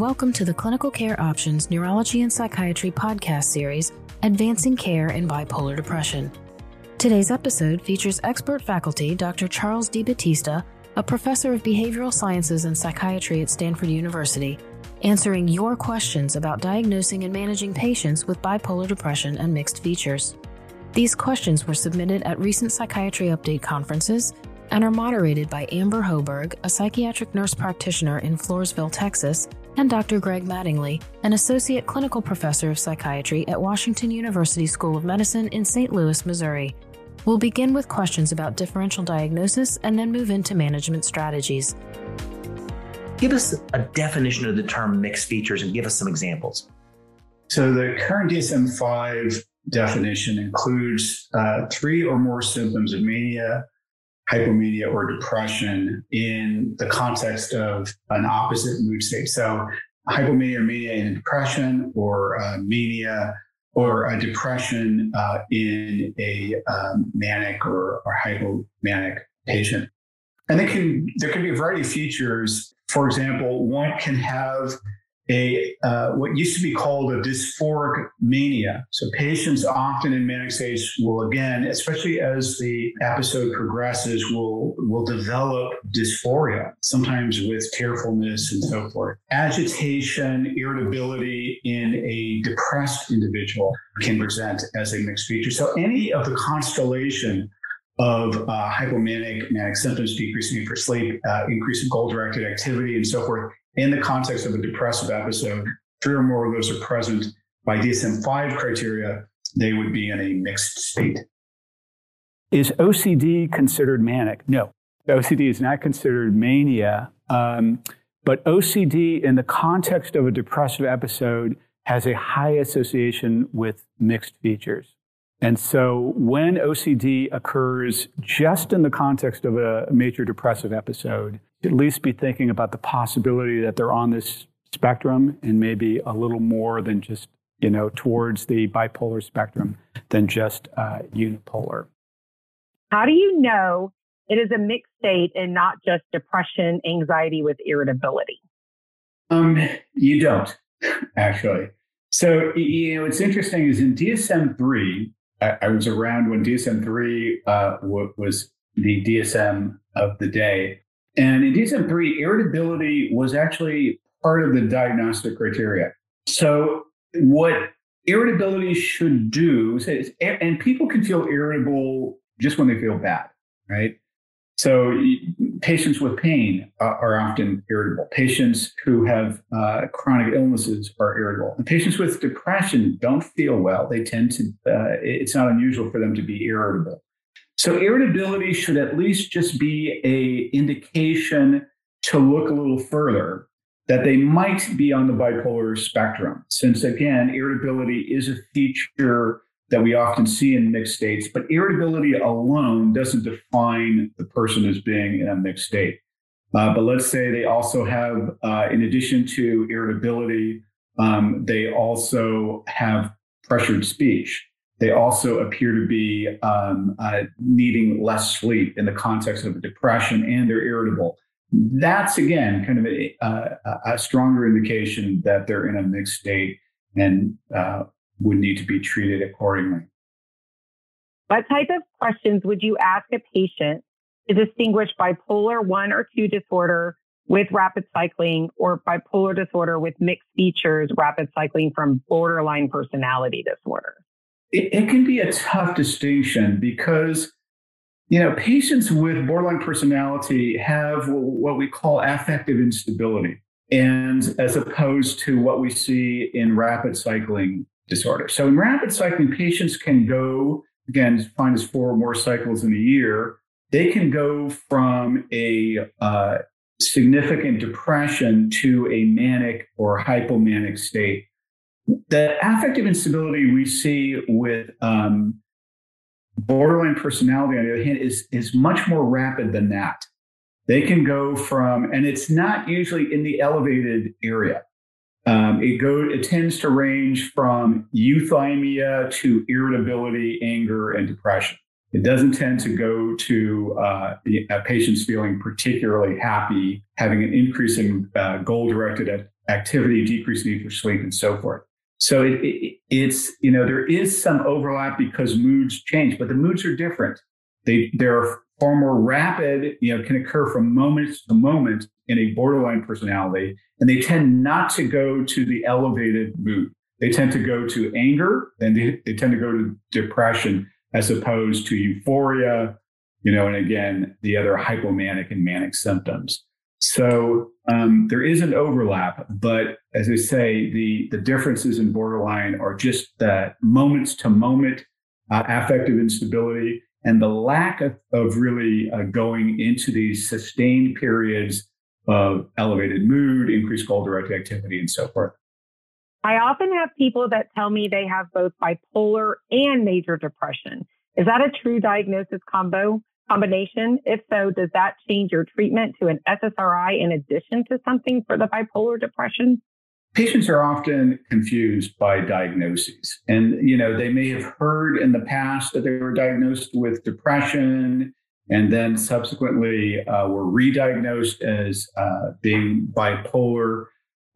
welcome to the Clinical Care Options Neurology and Psychiatry podcast series, Advancing Care in Bipolar Depression. Today's episode features expert faculty Dr. Charles DeBattista, a professor of behavioral sciences and psychiatry at Stanford University, answering your questions about diagnosing and managing patients with bipolar depression and mixed features. These questions were submitted at recent Psychiatry Update conferences and are moderated by Amber Hoberg, a psychiatric nurse practitioner in Floresville, Texas, and Dr. Greg Mattingly, an associate clinical professor of psychiatry at Washington University School of Medicine in St. Louis, Missouri. We'll begin with questions about differential diagnosis and then move into management strategies. Give us a definition of the term mixed features and give us some examples. So, the current DSM 5 definition includes uh, three or more symptoms of mania, hypomania, or depression in the context of an opposite mood state. So, hypomania or mania in depression, or uh, mania or a depression uh, in a um, manic or, or hypomanic patient. And they can, there can be a variety of features. For example, one can have a uh, what used to be called a dysphoric mania. So patients often in manic states will again, especially as the episode progresses, will will develop dysphoria, sometimes with tearfulness and so forth. Agitation, irritability in a depressed individual can present as a mixed feature. So any of the constellation of uh, hypomanic manic symptoms, decreasing for sleep, uh, increasing goal-directed activity, and so forth, in the context of a depressive episode, three or more of those are present by DSM 5 criteria, they would be in a mixed state. Is OCD considered manic? No. OCD is not considered mania, um, but OCD in the context of a depressive episode has a high association with mixed features. And so when OCD occurs just in the context of a major depressive episode, at least be thinking about the possibility that they're on this spectrum and maybe a little more than just, you know, towards the bipolar spectrum than just uh, unipolar. How do you know it is a mixed state and not just depression, anxiety with irritability? Um, you don't, actually. So, you know, what's interesting is in DSM 3, I, I was around when DSM 3 uh, w- was the DSM of the day. And in DSM 3, irritability was actually part of the diagnostic criteria. So, what irritability should do, and people can feel irritable just when they feel bad, right? So, patients with pain are often irritable. Patients who have uh, chronic illnesses are irritable. And patients with depression don't feel well. They tend to, uh, it's not unusual for them to be irritable. So irritability should at least just be a indication to look a little further that they might be on the bipolar spectrum. Since again, irritability is a feature that we often see in mixed states, but irritability alone doesn't define the person as being in a mixed state. Uh, but let's say they also have, uh, in addition to irritability, um, they also have pressured speech they also appear to be um, uh, needing less sleep in the context of a depression and they're irritable. That's again kind of a, a, a stronger indication that they're in a mixed state and uh, would need to be treated accordingly. What type of questions would you ask a patient to distinguish bipolar one or two disorder with rapid cycling or bipolar disorder with mixed features, rapid cycling from borderline personality disorder? It, it can be a tough distinction because you know patients with borderline personality have what we call affective instability and as opposed to what we see in rapid cycling disorder. So in rapid cycling patients can go again defined as four or more cycles in a year. They can go from a uh, significant depression to a manic or hypomanic state the affective instability we see with um, borderline personality, on the other hand, is, is much more rapid than that. They can go from, and it's not usually in the elevated area. Um, it go it tends to range from euthymia to irritability, anger, and depression. It doesn't tend to go to uh, patients feeling particularly happy, having an increasing uh, goal-directed activity, decreased need for sleep, and so forth. So it, it, it's you know there is some overlap because moods change, but the moods are different. They they're far more rapid. You know, can occur from moment to moment in a borderline personality, and they tend not to go to the elevated mood. They tend to go to anger, and they, they tend to go to depression as opposed to euphoria. You know, and again, the other hypomanic and manic symptoms. So um, there is an overlap, but as I say, the the differences in borderline are just that moments to moment uh, affective instability and the lack of, of really uh, going into these sustained periods of elevated mood, increased goal directed activity, and so forth. I often have people that tell me they have both bipolar and major depression. Is that a true diagnosis combo? Combination? If so, does that change your treatment to an SSRI in addition to something for the bipolar depression? Patients are often confused by diagnoses. And, you know, they may have heard in the past that they were diagnosed with depression and then subsequently uh, were re-diagnosed as uh, being bipolar.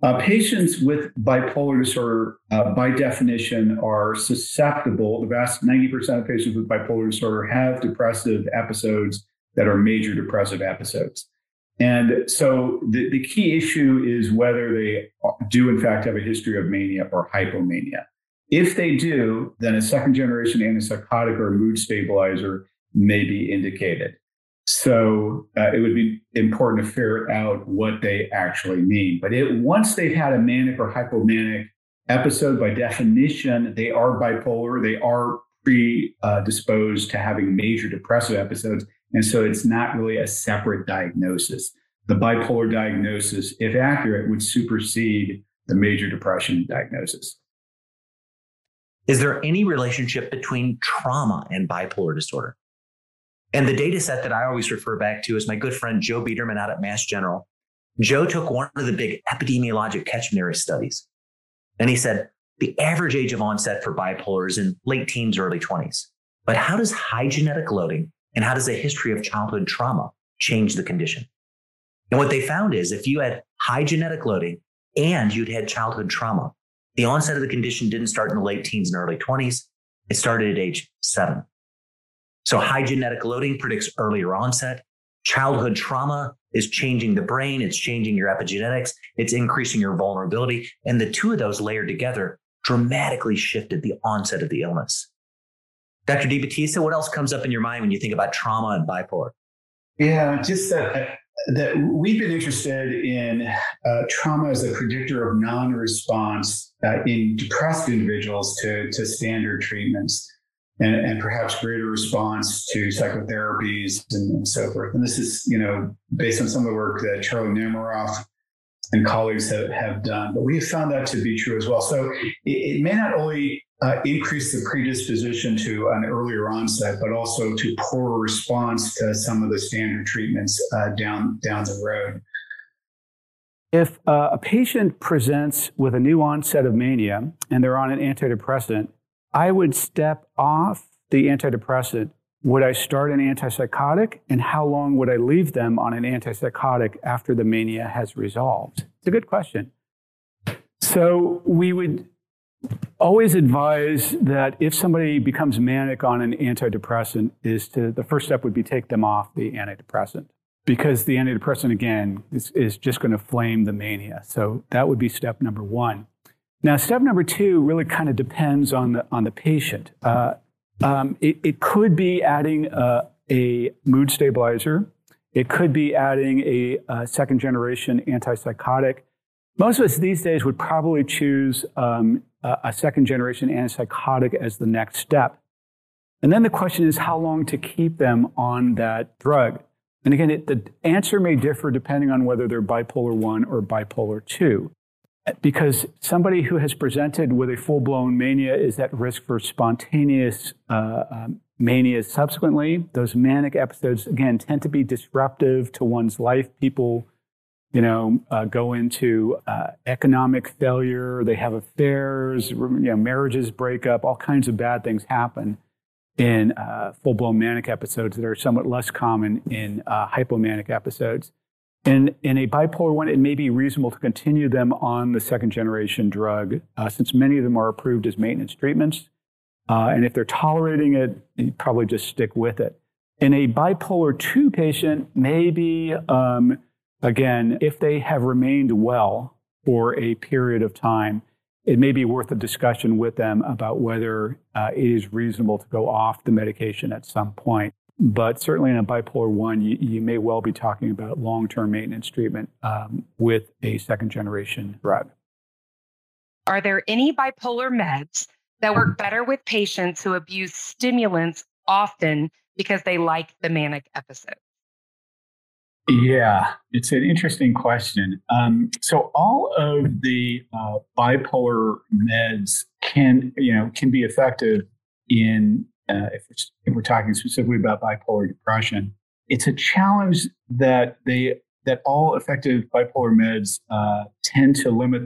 Uh, patients with bipolar disorder, uh, by definition, are susceptible. The vast 90% of patients with bipolar disorder have depressive episodes that are major depressive episodes. And so the, the key issue is whether they do, in fact, have a history of mania or hypomania. If they do, then a second generation antipsychotic or mood stabilizer may be indicated. So uh, it would be important to figure out what they actually mean. But it, once they've had a manic or hypomanic episode, by definition, they are bipolar. They are predisposed to having major depressive episodes. And so it's not really a separate diagnosis. The bipolar diagnosis, if accurate, would supersede the major depression diagnosis. Is there any relationship between trauma and bipolar disorder? And the data set that I always refer back to is my good friend Joe Biederman out at Mass General. Joe took one of the big epidemiologic catchment area studies. And he said the average age of onset for bipolar is in late teens, early 20s. But how does high genetic loading and how does a history of childhood trauma change the condition? And what they found is if you had high genetic loading and you'd had childhood trauma, the onset of the condition didn't start in the late teens and early 20s. It started at age seven. So high genetic loading predicts earlier onset. Childhood trauma is changing the brain. It's changing your epigenetics. It's increasing your vulnerability. And the two of those layered together dramatically shifted the onset of the illness. Dr. DeBattista, what else comes up in your mind when you think about trauma and bipolar? Yeah, just that, that we've been interested in uh, trauma as a predictor of non-response uh, in depressed individuals to, to standard treatments and, and perhaps greater response to psychotherapies and, and, so forth. And this is, you know, based on some of the work that Charlie Nemeroff and colleagues have, have done. But we have found that to be true as well. So it, it may not only uh, increase the predisposition to an earlier onset, but also to poorer response to some of the standard treatments uh, down down the road. If uh, a patient presents with a new onset of mania and they're on an antidepressant, I would step off the antidepressant. Would I start an antipsychotic? And how long would I leave them on an antipsychotic after the mania has resolved? It's a good question. So we would always advise that if somebody becomes manic on an antidepressant is to the first step would be take them off the antidepressant because the antidepressant again is, is just going to flame the mania so that would be step number one now, step number two really kind of depends on the on the patient. Uh, um, it, it, could be adding a, a, mood stabilizer. It could be adding a, a, second generation antipsychotic. Most of us these days would probably choose um, a, a second generation antipsychotic as the next step. And then the question is how long to keep them on that drug. And again, it, the answer may differ depending on whether they're bipolar 1 or bipolar 2 because somebody who has presented with a full blown mania is at risk for spontaneous uh, um, mania subsequently. Those manic episodes, again, tend to be disruptive to one's life. People, you know, uh, go into uh, economic failure, they have affairs, you know, marriages break up, all kinds of bad things happen in uh, full blown manic episodes that are somewhat less common in uh, hypomanic episodes. In, in a bipolar one, it may be reasonable to continue them on the second generation drug, uh, since many of them are approved as maintenance treatments. Uh, and if they're tolerating it, you probably just stick with it. In a bipolar 2 patient, maybe, um, again, if they have remained well for a period of time, it may be worth a discussion with them about whether uh, it is reasonable to go off the medication at some point. But certainly in a bipolar one, you, you may well be talking about long term maintenance treatment um, with a second generation drug. Are there any bipolar meds that work better with patients who abuse stimulants often because they like the manic episode? Yeah, it's an interesting question. Um, so all of the uh, bipolar meds can, you know, can be effective in uh, if, we're, if we're talking specifically about bipolar depression. It's a challenge that they that all effective bipolar meds uh, tend to limit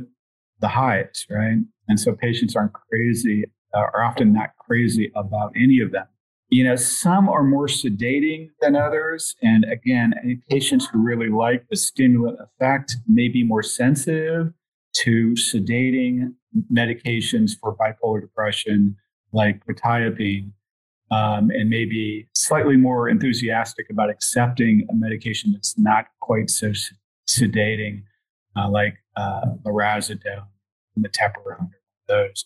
the highs, right? And so patients aren't crazy, uh, are often not crazy about any of them. You know, some are more sedating than others. And again, patients who really like the stimulant effect may be more sensitive to sedating medications for bipolar depression, like quetiapine, um, and maybe slightly more enthusiastic about accepting a medication that's not quite so sedating, uh, like uh, lorazepam, metoprolol, those.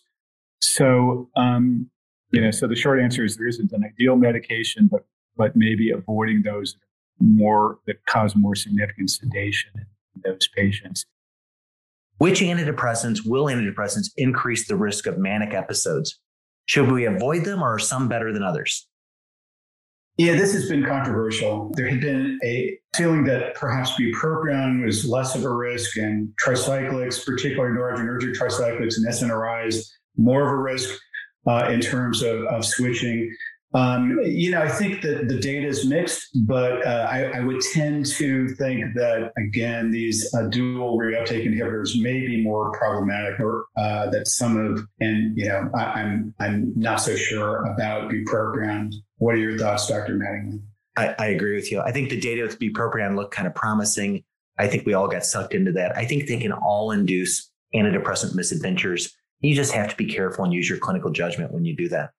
So, um, you know, so the short answer is there isn't an ideal medication, but but maybe avoiding those more that cause more significant sedation in those patients. Which antidepressants will antidepressants increase the risk of manic episodes? Should we avoid them or are some better than others? Yeah, this has been controversial. There had been a feeling that perhaps bupropion was less of a risk and tricyclics, particularly noradrenergic tricyclics and SNRIs, more of a risk uh, in terms of, of switching. Um, you know, I think that the data is mixed, but uh, I, I, would tend to think that again, these uh, dual reuptake inhibitors may be more problematic, or uh, that some of, and you know, I, am I'm, I'm not so sure about bupropion. What are your thoughts, Dr. Mattingly? I, I agree with you. I think the data with bupropion looked kind of promising. I think we all got sucked into that. I think they can all induce antidepressant misadventures. You just have to be careful and use your clinical judgment when you do that.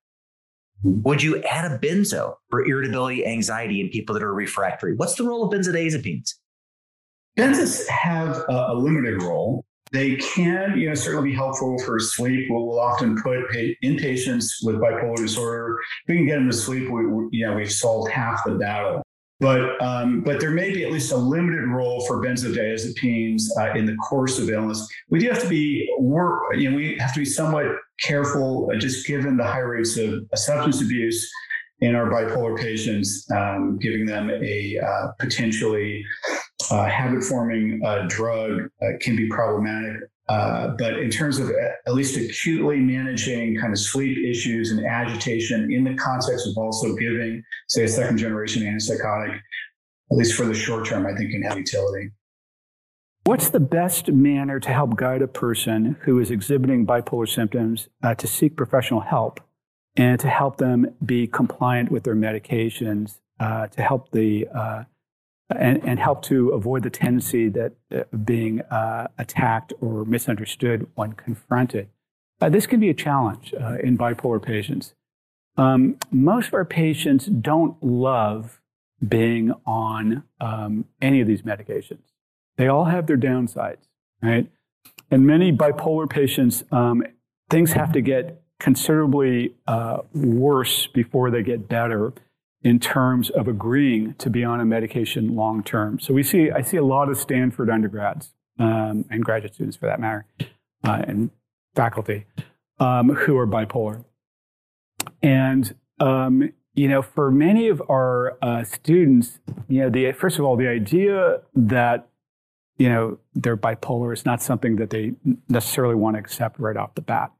Would you add a benzo for irritability, anxiety in people that are refractory? What's the role of benzodiazepines? Benzos have a, limited role. They can, you know, certainly be helpful for sleep. We'll, often put in patients with bipolar disorder, if we can get them to sleep, we, you know, we've solved half the battle. But um, but there may be at least a limited role for benzodiazepines uh, in the course of illness. We do have to be work. You know, we have to be somewhat careful, uh, just given the high rates of substance abuse in our bipolar patients, um, giving them a uh, potentially uh, habit-forming uh, drug uh, can be problematic. Uh, but in terms of at least acutely managing kind of sleep issues and agitation in the context of also giving, say, a second generation antipsychotic, at least for the short term, I think can have utility. What's the best manner to help guide a person who is exhibiting bipolar symptoms uh, to seek professional help and to help them be compliant with their medications, uh, to help the uh, and, and, help to avoid the tendency that uh, being uh, attacked or misunderstood when confronted? Uh, this can be a challenge in bipolar patients. Um, most of our patients don't love being on um, any of these medications. They all have their downsides, right? And many bipolar patients, um, things have to get considerably uh, worse before they get better in terms of agreeing to be on a medication long term. So we see, I see a lot of Stanford undergrads um, and graduate students, for that matter, uh, and faculty um, who are bipolar. And um, you know, for many of our uh, students, you know, the first of all, the idea that you know, they're bipolar is not something that they necessarily want to accept right off the bat.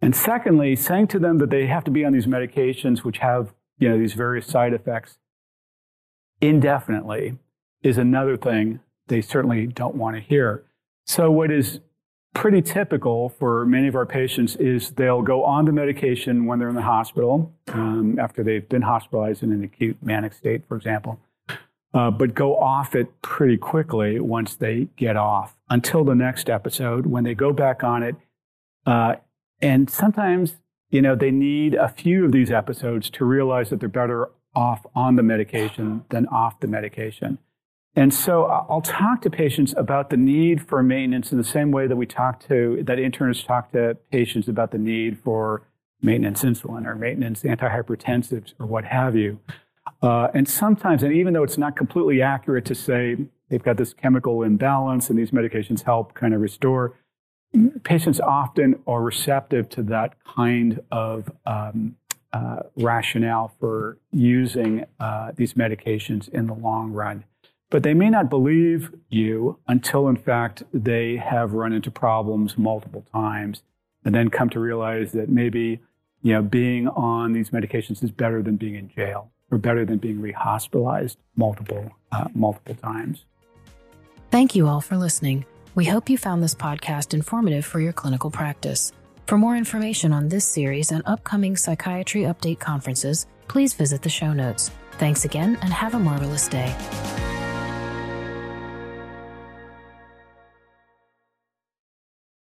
And secondly, saying to them that they have to be on these medications which have, you know, these various side effects indefinitely is another thing they certainly don't want to hear. So what is pretty typical for many of our patients is they'll go on the medication when they're in the hospital um, after they've been hospitalized in an acute manic state, for example. uh, but go off it pretty quickly once they get off until the next episode when they go back on it. Uh, and sometimes, you know, they need a few of these episodes to realize that they're better off on the medication than off the medication. And so I'll talk to patients about the need for maintenance in the same way that we talk to, that internists talk to patients about the need for maintenance insulin or maintenance antihypertensives or what have you. Uh, and sometimes, and even though it's not completely accurate to say they've got this chemical imbalance and these medications help kind of restore, patients often are receptive to that kind of um, uh, rationale for using uh, these medications in the long run. But they may not believe you until, in fact, they have run into problems multiple times and then come to realize that maybe you know, being on these medications is better than being in jail or better than being rehospitalized multiple, uh, multiple times. Thank you all for listening. We hope you found this podcast informative for your clinical practice. For more information on this series and upcoming psychiatry update conferences, please visit the show notes. Thanks again and have a marvelous day.